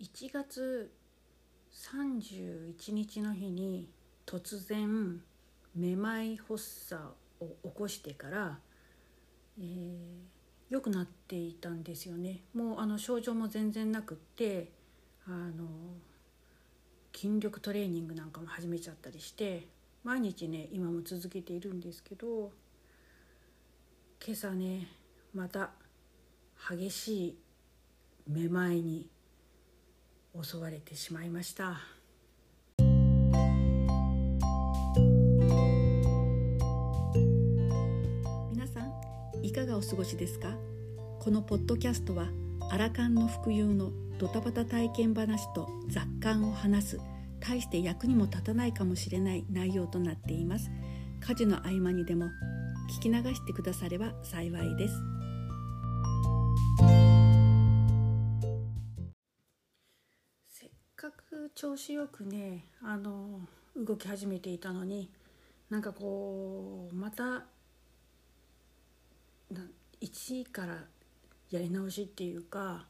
1月31日の日に突然めまい発作を起こしてから、えー良くなっていたんですよね。もうあの症状も全然なくってあの筋力トレーニングなんかも始めちゃったりして毎日ね今も続けているんですけど今朝ねまた激しいめまいに襲われてしまいました。皆さんいかがお過ごしですか？このポッドキャストはアラカンの服用のドタバタ体験話と雑感を話す大して役にも立たないかもしれない内容となっています。家事の合間にでも聞き流してくだされば幸いです。調子よくねあの動き始めていたのになんかこうまた一からやり直しっていうか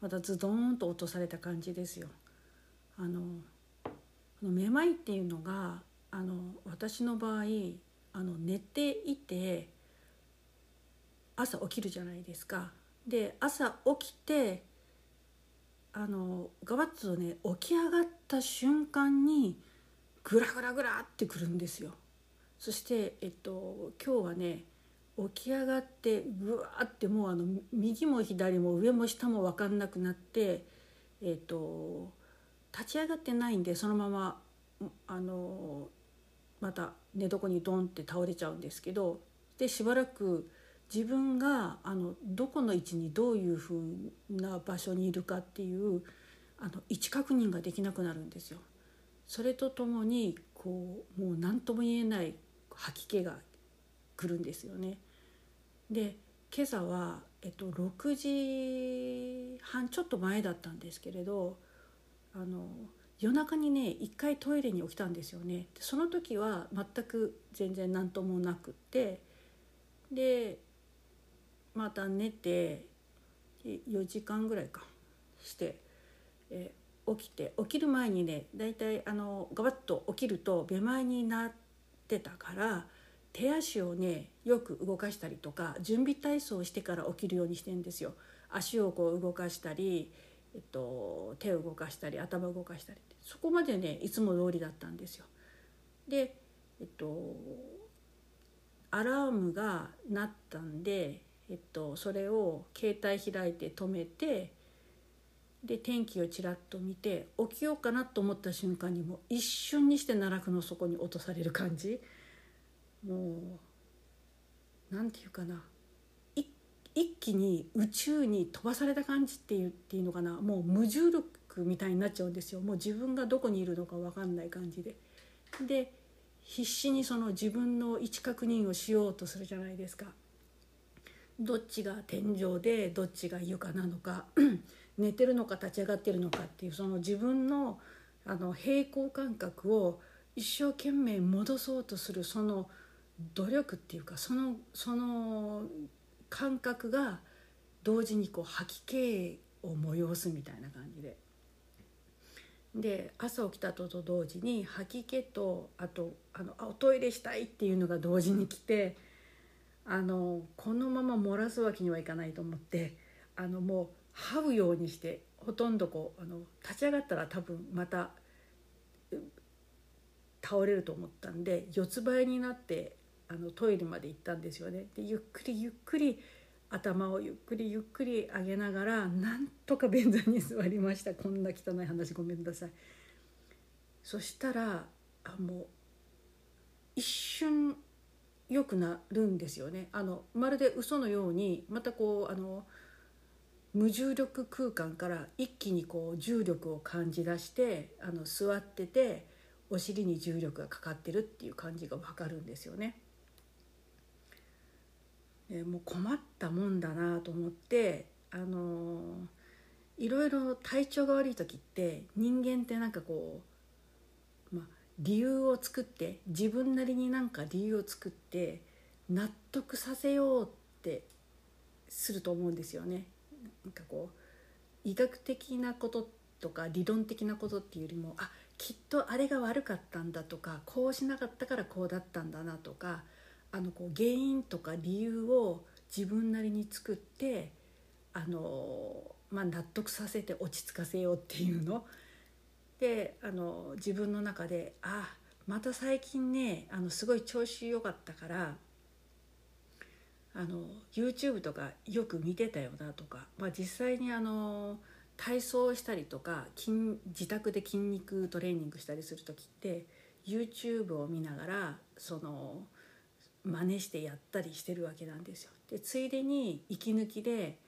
またズドーンと落とされた感じですよ。あののめまいっていうのがあの私の場合あの寝ていて朝起きるじゃないですか。で朝起きてあのガバッとね起き上がった瞬間にグラグラグラってくるんですよ。そして、えっと、今日はね起き上がってぐわってもうあの右も左も上も下も分かんなくなって、えっと、立ち上がってないんでそのままあのまた寝床にドンって倒れちゃうんですけどでしばらく自分があのどこの位置にどういうふうな場所にいるかっていうあの位置確認ができなくなるんですよ。それとともにこうもう何とも言えない吐き気が来るんですよね。で今朝は、えっと、6時半ちょっと前だったんですけれどあの夜中にね一回トイレに起きたんですよね。その時は全く全然何ともなくってでまた寝て4時間ぐらいかして、え起きて起きる前にねだいたいあのガバッと起きるとめまいになってたから手足をねよく動かしたりとか準備体操をしてから起きるようにしてんですよ。足をこう動かしたり、えっと、手を動かしたり頭を動かしたりそこまでねいつも通りだったんですよ。で、えっと、アラームが鳴ったんで、えっと、それを携帯開いて止めてで天気をちらっと見て起きようかなと思った瞬間にもう一瞬にして奈落の底に落とされる感じもうなんていうかな一気に宇宙に飛ばされた感じっていうっていうのかなもう無重力みたいになっちゃうんですよもう自分がどこにいるのか分かんない感じで。で必死にその自分の位置確認をしようとするじゃないですか。どっちが天井でどっちが床なのか 寝てるのか立ち上がってるのかっていうその自分のあの平行感覚を一生懸命戻そうとするその努力っていうかそのその感覚が同時にこう吐き気を催すみたいな感じで。で朝起きたとと同時に吐き気とあとあのあおトイレしたいっていうのが同時に来てあのこのまま漏らすわけにはいかないと思ってあのもう這うようにしてほとんどこうあの立ち上がったら多分また倒れると思ったんで四つ倍になってあのトイレまで行ったんですよね。でゆっくりゆっくり頭をゆっくりゆっくり上げながらなんとか便座に座りましたこんな汚い話ごめんなさいそしたらあもう一瞬良くなるんですよねあのまるで嘘のようにまたこうあの無重力空間から一気にこう重力を感じ出してあの座っててお尻に重力がかかってるっていう感じが分かるんですよね。えもう困ったもんだなと思ってあのいろいろ体調が悪い時って人間ってなんかこう、理由を作って自分なりになんか理由を作って納得させようってすると思うんですよね。なんかこう医学的なこととか理論的なことっていうよりもあきっとあれが悪かったんだとかこうしなかったからこうだったんだなとかあのこう原因とか理由を自分なりに作ってあの、まあ、納得させて落ち着かせようっていうのであの自分の中であまた最近ねあのすごい調子良かったからあの YouTube とかよく見てたよなとか、まあ、実際にあの体操したりとか筋自宅で筋肉トレーニングしたりする時って YouTube を見ながらその真似してやったりしてるわけなんですよ。でついでに息抜きで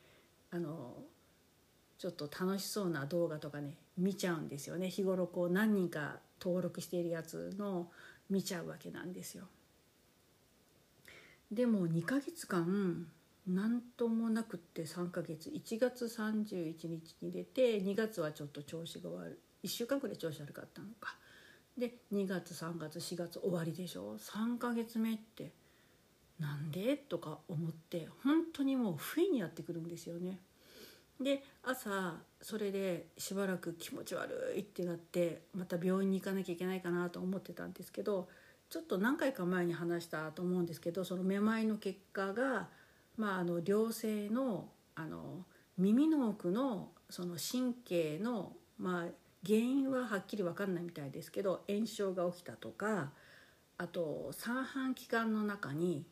あのちょっと楽しそうな動画とかね見ちゃうんですよね。日頃こう何人か登録しているやつの見ちゃうわけなんですよ。でも2ヶ月間何ともなくって3ヶ月。1月31日に出て2月はちょっと調子が悪い。1週間くらい調子悪かったのか。で2月3月4月終わりでしょ。3ヶ月目ってなんで？とか思って本当にもう不意にやってくるんですよね。で朝それでしばらく気持ち悪いってなってまた病院に行かなきゃいけないかなと思ってたんですけどちょっと何回か前に話したと思うんですけどそのめまいの結果が、まあ、あの良性のあの耳の奥のその神経の、まあ、原因ははっきり分かんないみたいですけど炎症が起きたとかあと三半規管の中に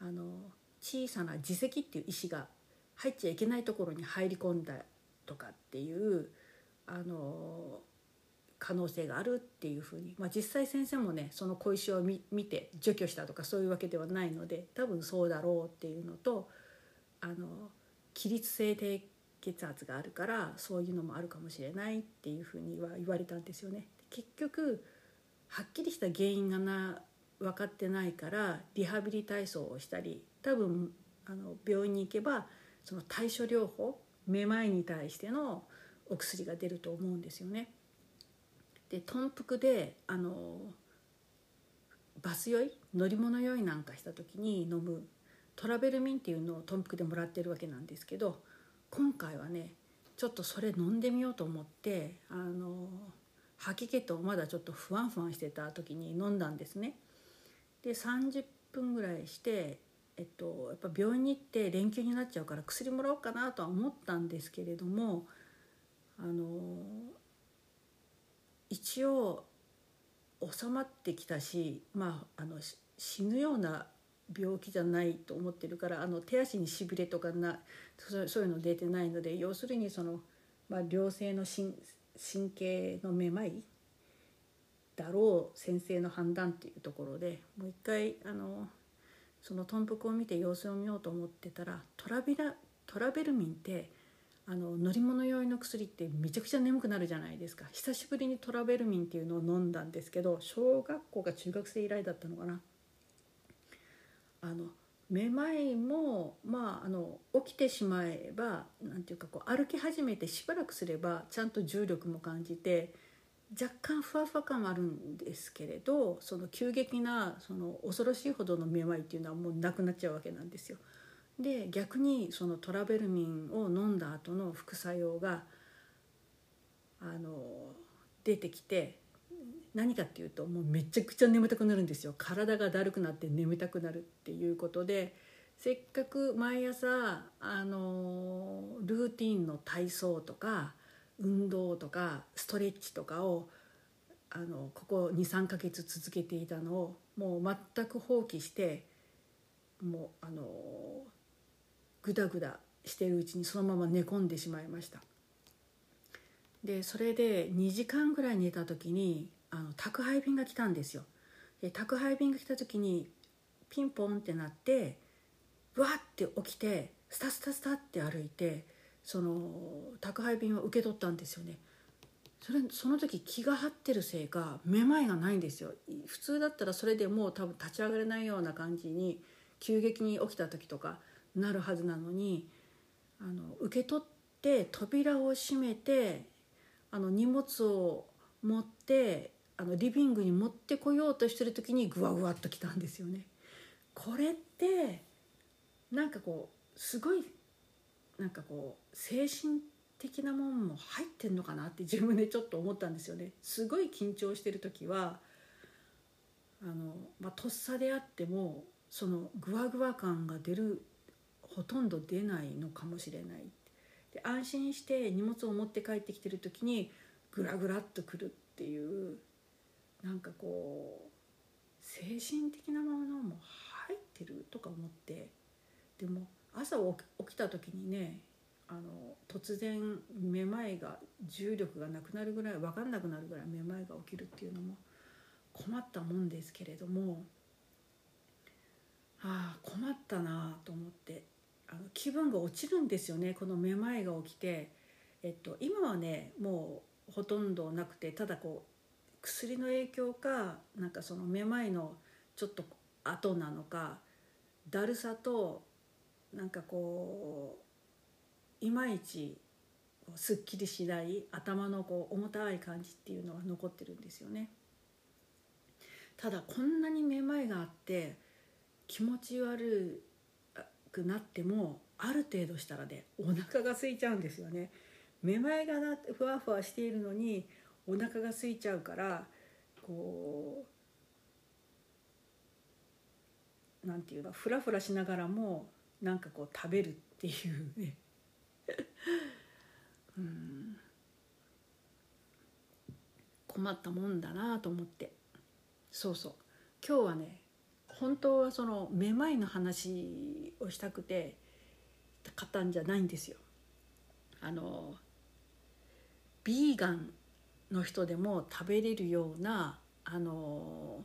あの小さな耳石っていう石が入っちゃいけないところに入り込んだとかっていうあの可能性があるっていうふうに、まあ、実際先生もねその小石を見て除去したとかそういうわけではないので多分そうだろうっていうのとあの起立性低血圧があるからそういうのもあるかもしれないっていうふうには言われたんですよね。結局はっきりした原因がな分かってないからリハビリ体操をしたり多分あの病院に行けばその対処療法めまいに対してのお薬が出ると思うんですよね。で豚腹であのバス酔い乗り物酔いなんかした時に飲むトラベルミンっていうのを豚腹でもらってるわけなんですけど今回はねちょっとそれ飲んでみようと思ってあの吐き気とまだちょっと不安不安してた時に飲んだんですね。で30分ぐらいしてえっと、やっぱ病院に行って連休になっちゃうから薬もらおうかなとは思ったんですけれどもあの一応収まってきたし、まあ、あの死ぬような病気じゃないと思ってるからあの手足にしびれとかなそういうの出てないので要するにその、まあ、良性の神神経のめまいだろう先生の判断っていうところでもう一回あのその豚腹を見て様子を見ようと思ってたらトラビラトラベルミンってあの乗り物酔いの薬ってめちゃくちゃ眠くなるじゃないですか。久しぶりにトラベルミンっていうのを飲んだんですけど小学校か中学生以来だったのかな。あのめまいもまああの起きてしまえば何ていうかこう歩き始めてしばらくすればちゃんと重力も感じて若干ふわふわ感はあるんですけれどその急激なその恐ろしいほどのめまいっていうのはもうなくなっちゃうわけなんですよ。で逆にそのトラベルミンを飲んだ後の副作用があの出てきて何かっていうともうめちゃくちゃ眠たくなるんですよ体がだるくなって眠たくなるっていうことでせっかく毎朝あのルーティンの体操とか運動とかストレッチとかをあのここ23ヶ月続けていたのをもう全く放棄してもうあのグダグダしてるうちにそのまま寝込んでしまいました。でそれで2時間ぐらい寝た時にあの宅配便が来たんですよ。で宅配便が来た時にピンポンってなってわって起きてスタスタスタって歩いてその宅配便を受け取ったんですよねそれその時気が張ってるせいかめまいがないんですよ普通だったらそれでもう多分立ち上がれないような感じに急激に起きた時とかなるはずなのにあの受け取って扉を閉めてあの荷物を持ってあのリビングに持ってこようとしてる時にグワグワっときたんですよね。これってなんかこうすごいなんかこう精神的なもんも入ってんのかなって自分でちょっと思ったんですよね。すごい緊張してる時はあの、まあ、とっさであってもそのグワグワ感が出るほとんど出ないのかもしれない。で安心して荷物を持って帰ってきてる時にグラグラっとくるっていうなんかこう精神的なものも入ってるとか思ってでも朝起きた時にねあの突然めまいが重力がなくなるぐらい分かんなくなるぐらいめまいが起きるっていうのも困ったもんですけれどもああ困ったなと思ってあの気分が落ちるんですよねこのめまいが起きて、えっと、今はねもうほとんどなくてただこう薬の影響かなんかそのめまいのちょっと後なのかだるさとなんかこういまいちすっきりしない頭のこう重たい感じっていうのは残ってるんですよね。ただこんなにめまいがあって気持ち悪くなってもある程度したらねお腹が空いちゃうんですよね。めまいがなふわふわしているのにお腹が空いちゃうからこうなんていうのフラフラしながらもなんかこう食べるっていうね。うん。困ったもんだなと思って。そうそう。今日はね本当はそのめまいの話をしたくて買ったんじゃないんですよ。あのビーガンの人でも食べれるようなあの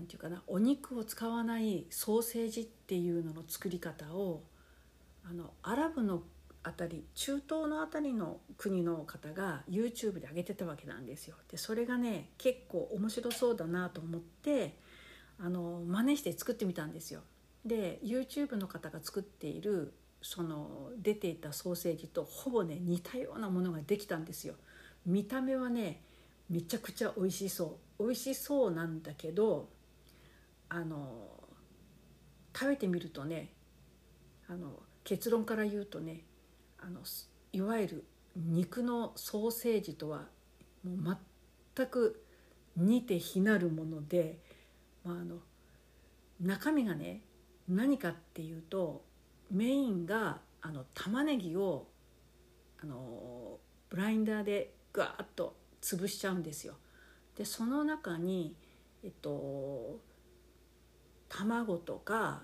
んていうかなお肉を使わないソーセージっていうのの作り方をあのアラブのあたり中東のあたりの国の方が YouTube で上げてたわけなんですよ。でそれがね結構面白そうだなと思ってあの真似して作ってみたんですよ。で YouTube の方が作っているその出ていたソーセージとほぼね似たようなものができたんですよ。見た目はねめちゃくちゃ美味しそう美味しそうなんだけどあの食べてみるとねあの結論から言うとねあのいわゆる肉のソーセージとはもう全く似て非なるもので、まあ、あの中身がね何かっていうとメインがあの玉ねぎをあのブラインダーでガーッと潰しちゃうんですよ。でその中にえっと卵とか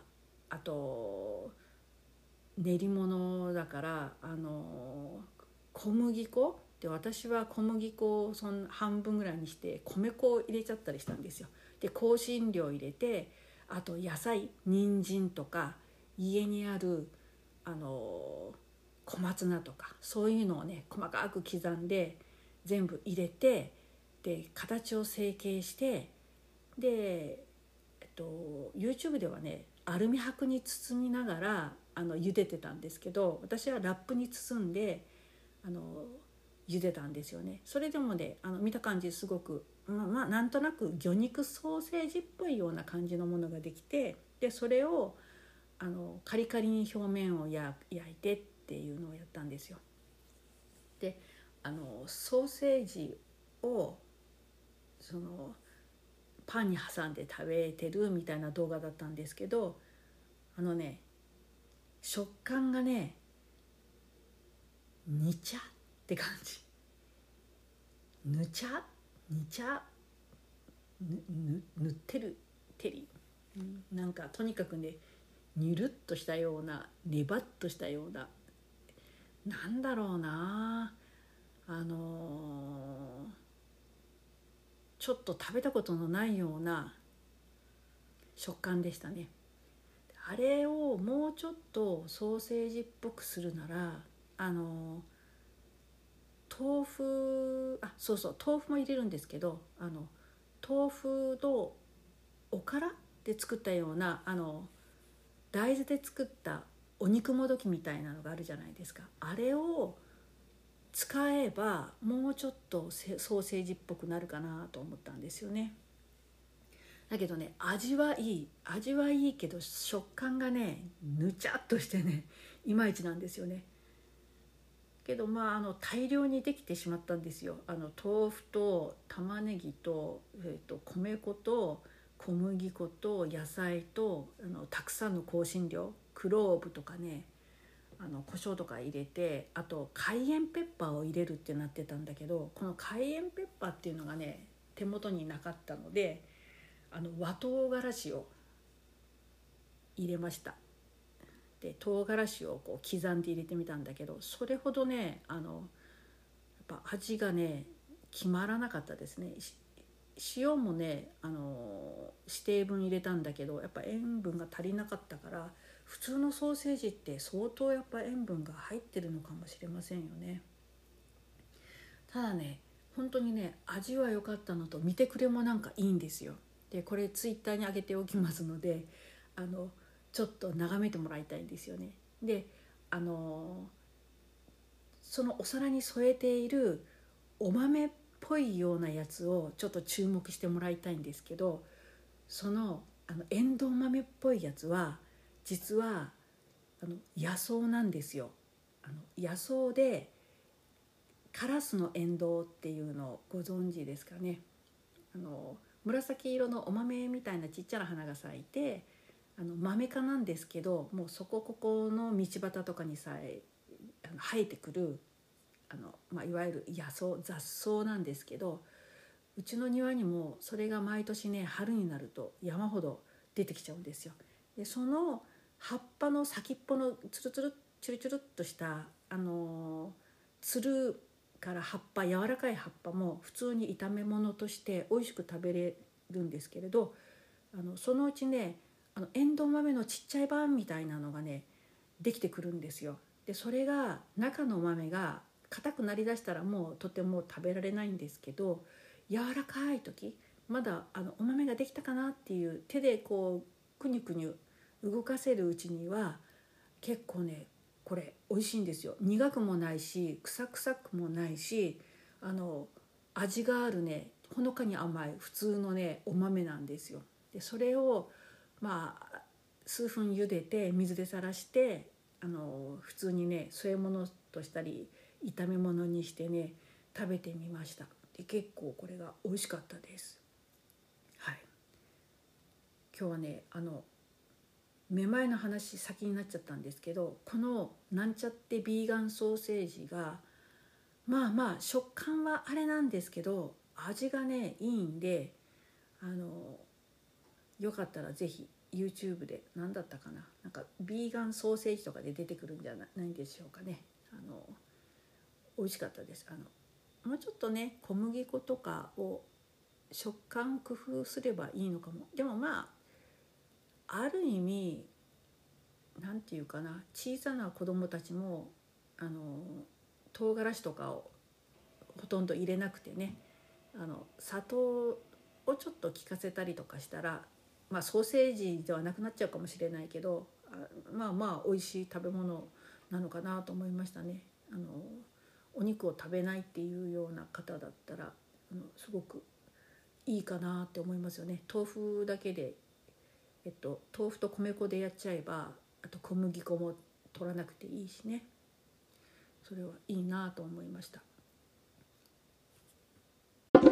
あと練り物だからあの小麦粉で私は小麦粉をそん半分ぐらいにして米粉を入れちゃったりしたんですよ。で香辛料入れてあと野菜人参とか家にあるあの小松菜とかそういうのをね細かく刻んで全部入れてで形を成形してで、と、YouTube ではねアルミ箔に包みながらあの茹でてたんですけど私はラップに包んであの茹でたんですよねそれでもねあの見た感じすごく、まあ、まあなんとなく魚肉ソーセージっぽいような感じのものができてでそれをあのカリカリに表面を焼いてっていうのをやったんですよ。であのソーセージをそのパンに挟んで食べてるみたいな動画だったんですけどあのね食感がねにちゃって感じ。ぬちゃにちゃぬぬ塗ってる？てり、なんかとにかくねにゅるっとしたようなネバッとしたようななんだろうな。あのー、ちょっと食べたことのないような食感でしたね。あれをもうちょっとソーセージっぽくするならあの豆腐あそうそう豆腐も入れるんですけどあの豆腐とおからで作ったようなあの大豆で作ったお肉もどきみたいなのがあるじゃないですかあれを使えばもうちょっとソーセージっぽくなるかなと思ったんですよね。だけどね味はいい。味はいいけど食感がねぬちゃっとしてねいまいちなんですよね。けどまああの大量にできてしまったんですよ。あの豆腐と玉ねぎと,、えー、と米粉と小麦粉と野菜とあのたくさんの香辛料クローブとかねあの胡椒とか入れてあと海塩ペッパーを入れるってなってたんだけどこの海塩ペッパーっていうのがね手元になかったのであの和唐辛子を入れました。で唐辛子をこう刻んで入れてみたんだけどそれほどねあのやっぱ味がね決まらなかったですね。塩もねあの指定分入れたんだけどやっぱ塩分が足りなかったから普通のソーセージって相当やっぱ塩分が入ってるのかもしれませんよね。ただね本当にね味は良かったのと見てくれもなんかいいんですよ。でこれツイッターに上げておきますのであのちょっと眺めてもらいたいんですよね。であのそのお皿に添えているお豆っぽいようなやつをちょっと注目してもらいたいんですけどそのあのエンドウ豆っぽいやつは実はあの野草なんですよ。あの野草でカラスのエンドウっていうのをご存知ですかね。あの紫色のお豆みたいなちっちゃな花が咲いてあの豆科なんですけどもうそこここの道端とかにさえあの生えてくるあの、まあ、いわゆる野草雑草なんですけどうちの庭にもそれが毎年ね春になると山ほど出てきちゃうんですよ。でその葉っぱの先っぽのつるつるチュルチュルっとしたあのつるから葉っぱ柔らかい葉っぱも普通に炒め物として美味しく食べれるんですけれどあのそのうちねあのエンドウ豆のちっちゃい版みたいなのがねできてくるんですよ。でそれが中の豆が硬くなりだしたらもうとても食べられないんですけど柔らかい時まだあのお豆ができたかなっていう手でこうくにゅくにゅ動かせるうちには結構ねこれ美味しいんですよ。苦くもないし臭臭くもないしあの味があるねほのかに甘い普通のねお豆なんですよ。でそれをまあ数分茹でて水でさらしてあの普通にね添え物としたり炒め物にしてね食べてみました。で結構これが美味しかったです。はい。今日はねあのめまいの話先になっちゃったんですけどこのなんちゃってビーガンソーセージがまあまあ食感はあれなんですけど味がねいいんであのよかったら是非 YouTube で何だったかななんかビーガンソーセージとかで出てくるんじゃないでしょうかね。あの美味しかったです。あのもうちょっとね小麦粉とかを食感工夫すればいいのかも。でもまあある意味何て言うかな小さな子供たちもあの唐辛子とかをほとんど入れなくてねあの砂糖をちょっと効かせたりとかしたらまあソーセージではなくなっちゃうかもしれないけどまあまあ美味しい食べ物なのかなと思いましたね。あのお肉を食べないっていうような方だったらあのすごくいいかなって思いますよね豆腐だけで、えっと、豆腐と米粉でやっちゃえばあと小麦粉も取らなくていいしね。それはいいなと思いました。ちょ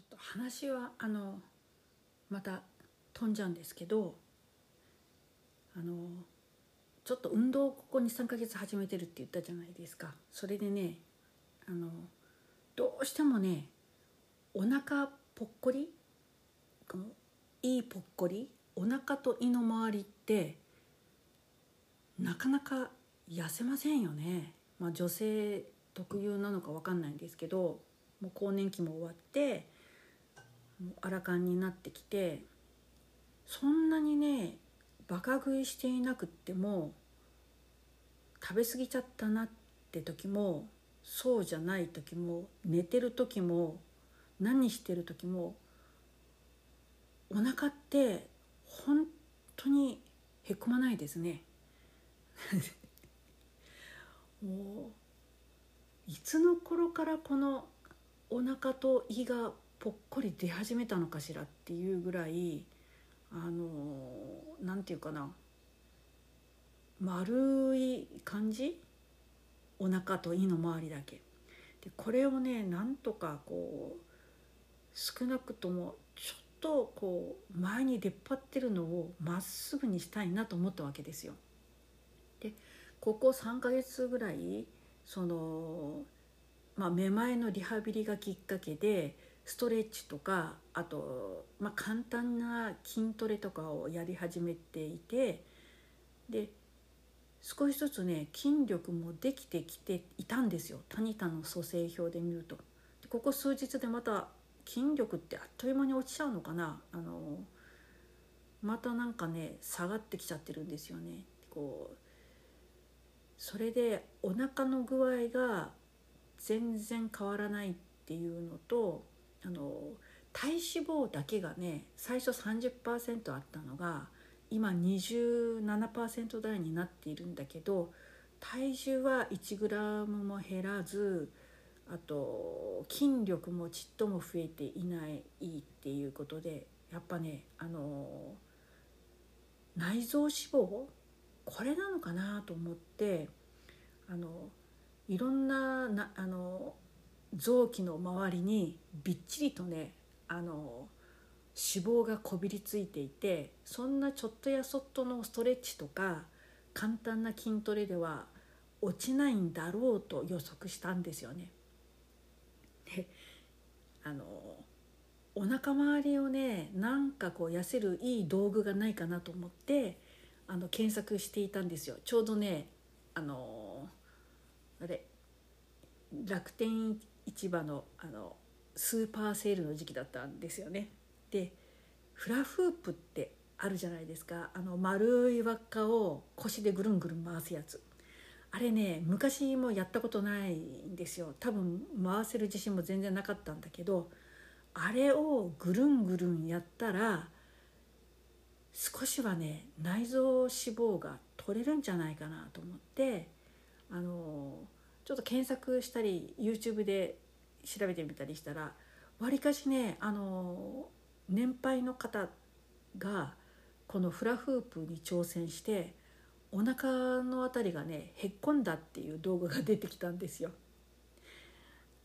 っと話はあのまた飛んじゃうんですけどあのちょっと運動をここ23ヶ月始めてるって言ったじゃないですか。それでねあのどうしてもねお腹ぽっこりいいぽっこりお腹と胃の周りってなかなか痩せませんよね、まあ、女性特有なのか分かんないんですけどもう更年期も終わってもうアラカンになってきてそんなにねバカ食いしていなくっても食べ過ぎちゃったなって時もそうじゃない時も寝てる時も何してる時もお腹って本当にへこまないですね。もういつの頃からこのお腹と胃がぽっこり出始めたのかしらっていうぐらいあの何て言うかな。丸い感じ？お腹と胃の周りだけ。でこれをねなんとかこう少なくともちょっとこう前に出っ張ってるのをまっすぐにしたいなと思ったわけですよ。でここ3ヶ月ぐらいその、まあ、めまいのリハビリがきっかけでストレッチとかあと、まあ、簡単な筋トレとかをやり始めていてで少しずつね筋力もできてきていたんですよタニタの組成表で見ると。ここ数日でまた筋力ってあっという間に落ちちゃうのかな？あのまたなんかね下がってきちゃってるんですよね。こうそれでお腹の具合が全然変わらないっていうのとあの体脂肪だけがね最初30%あったのが今27%台になっているんだけど体重は 1g も減らずあと筋力もちっとも増えていないっていうことでやっぱねあの内臓脂肪？これなのかなと思ってあのいろんななあの臓器の周りにびっちりとねあの脂肪がこびりついていてそんなちょっとやそっとのストレッチとか簡単な筋トレでは落ちないんだろうと予測したんですよね。であのお腹周りをねなんかこう痩せるいい道具がないかなと思ってあの検索していたんですよ。ちょうどねあのあれ楽天市場のあのスーパーセールの時期だったんですよね。でフラフープってあるじゃないですかあの丸い輪っかを腰でぐるんぐるん回すやつあれね昔もやったことないんですよ。多分回せる自信も全然なかったんだけどあれをぐるんぐるんやったら少しはね内臓脂肪が取れるんじゃないかなと思ってあのちょっと検索したり YouTube で調べてみたりしたらわりかしねあの年配の方がこのフラフープに挑戦してお腹の辺りがねへっこんだっていう動画が出てきたんですよ。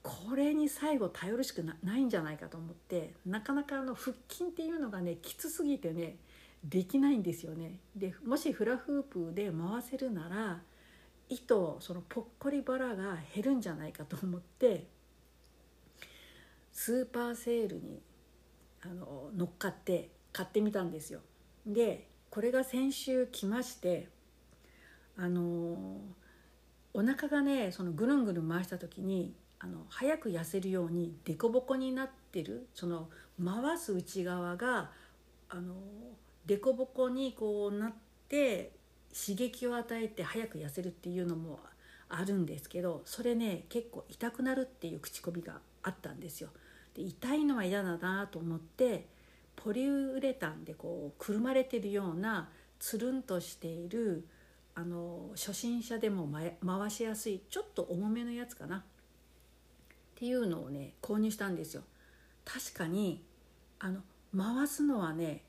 これに最後頼るしくないんじゃないかと思ってなかなかあの腹筋っていうのがねきつすぎてねできないんですよね。でもしフラフープで回せるなら糸そのぽっこりバラが減るんじゃないかと思ってスーパーセールにあの乗っかって買ってみたんですよ。でこれが先週来ましてあのお腹がねそのぐるんぐるん回した時にあの早く痩せるように凸凹になってるその回す内側があの凸凹にこうなって刺激を与えて早く痩せるっていうのもあるんですけどそれね結構痛くなるっていう口コミがあったんですよ。で痛いのは嫌だなと思ってポリウレタンでこうくるまれてるようなつるんとしているあの初心者でも回しやすいちょっと重めのやつかなっていうのをね購入したんですよ。確かにあの回すのはね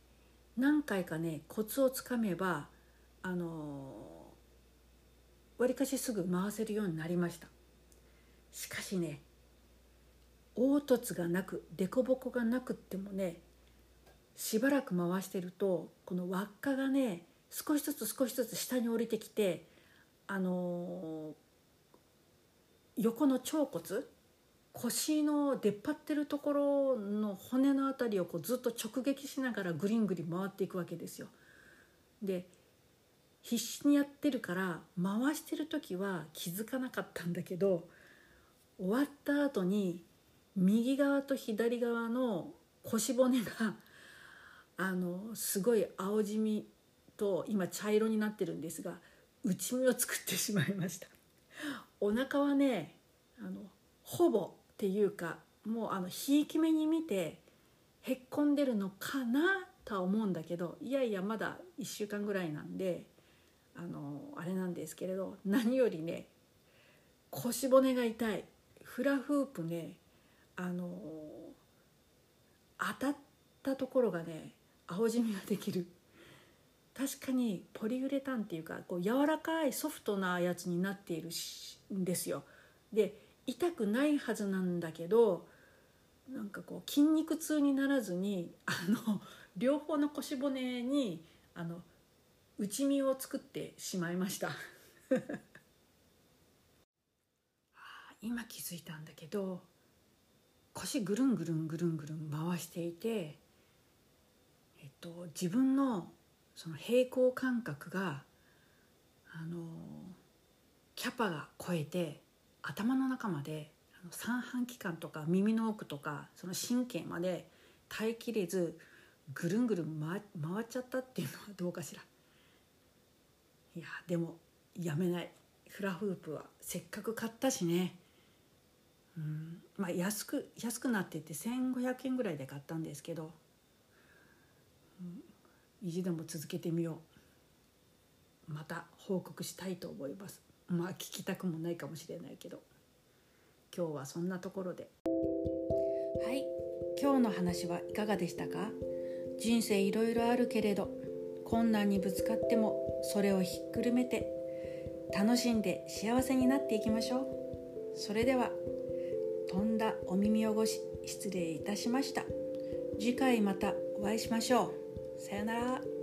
何回かねコツをつかめばあのわりかしすぐ回せるようになりましたしかしね凹凸がなく凸凹がなくってもねしばらく回してるとこの輪っかがね少しずつ少しずつ下に降りてきてあの横の腸骨腰の出っ張ってるところの骨の辺りをこうずっと直撃しながらグリングリ回っていくわけですよ。で必死にやってるから回してる時は気づかなかったんだけど終わった後に右側と左側の腰骨があのすごい青じみと今茶色になってるんですが内身を作ってしまいました。お腹はねあのほぼっていうかもうあのひいき目に見てへっこんでるのかなとは思うんだけどいやいやまだ1週間ぐらいなんであのあれなんですけれど何よりね腰骨が痛い。フラフープねあの当たったところがね青じみができる。確かにポリウレタンっていうかこう柔らかいソフトなやつになっているんですよ。で痛くないはずなんだけどなんかこう筋肉痛にならずにあの 両方の腰骨にあの内身を作ってしまいました 今気づいたんだけど腰ぐるんぐるんぐるんぐるん回していて、えっと、自分のその平行感覚があのキャパが超えて頭の中まで三半規管とか耳の奥とかその神経まで耐えきれずぐるんぐるん回回っちゃったっていうのはどうかしら。いやでもやめない。フラフープはせっかく買ったしね。うん。まあ安く安くなってて1,500円ぐらいで買ったんですけど、うん、意地でも続けてみよう。また報告したいと思います。まあ聞きたくもないかもしれないけど。今日はそんなところで。はい。今日の話はいかがでしたか？人生いろいろあるけれど困難にぶつかってもそれをひっくるめて楽しんで幸せになっていきましょう。それでは飛んだお耳汚し失礼いたしました。次回またお会いしましょう。さよなら。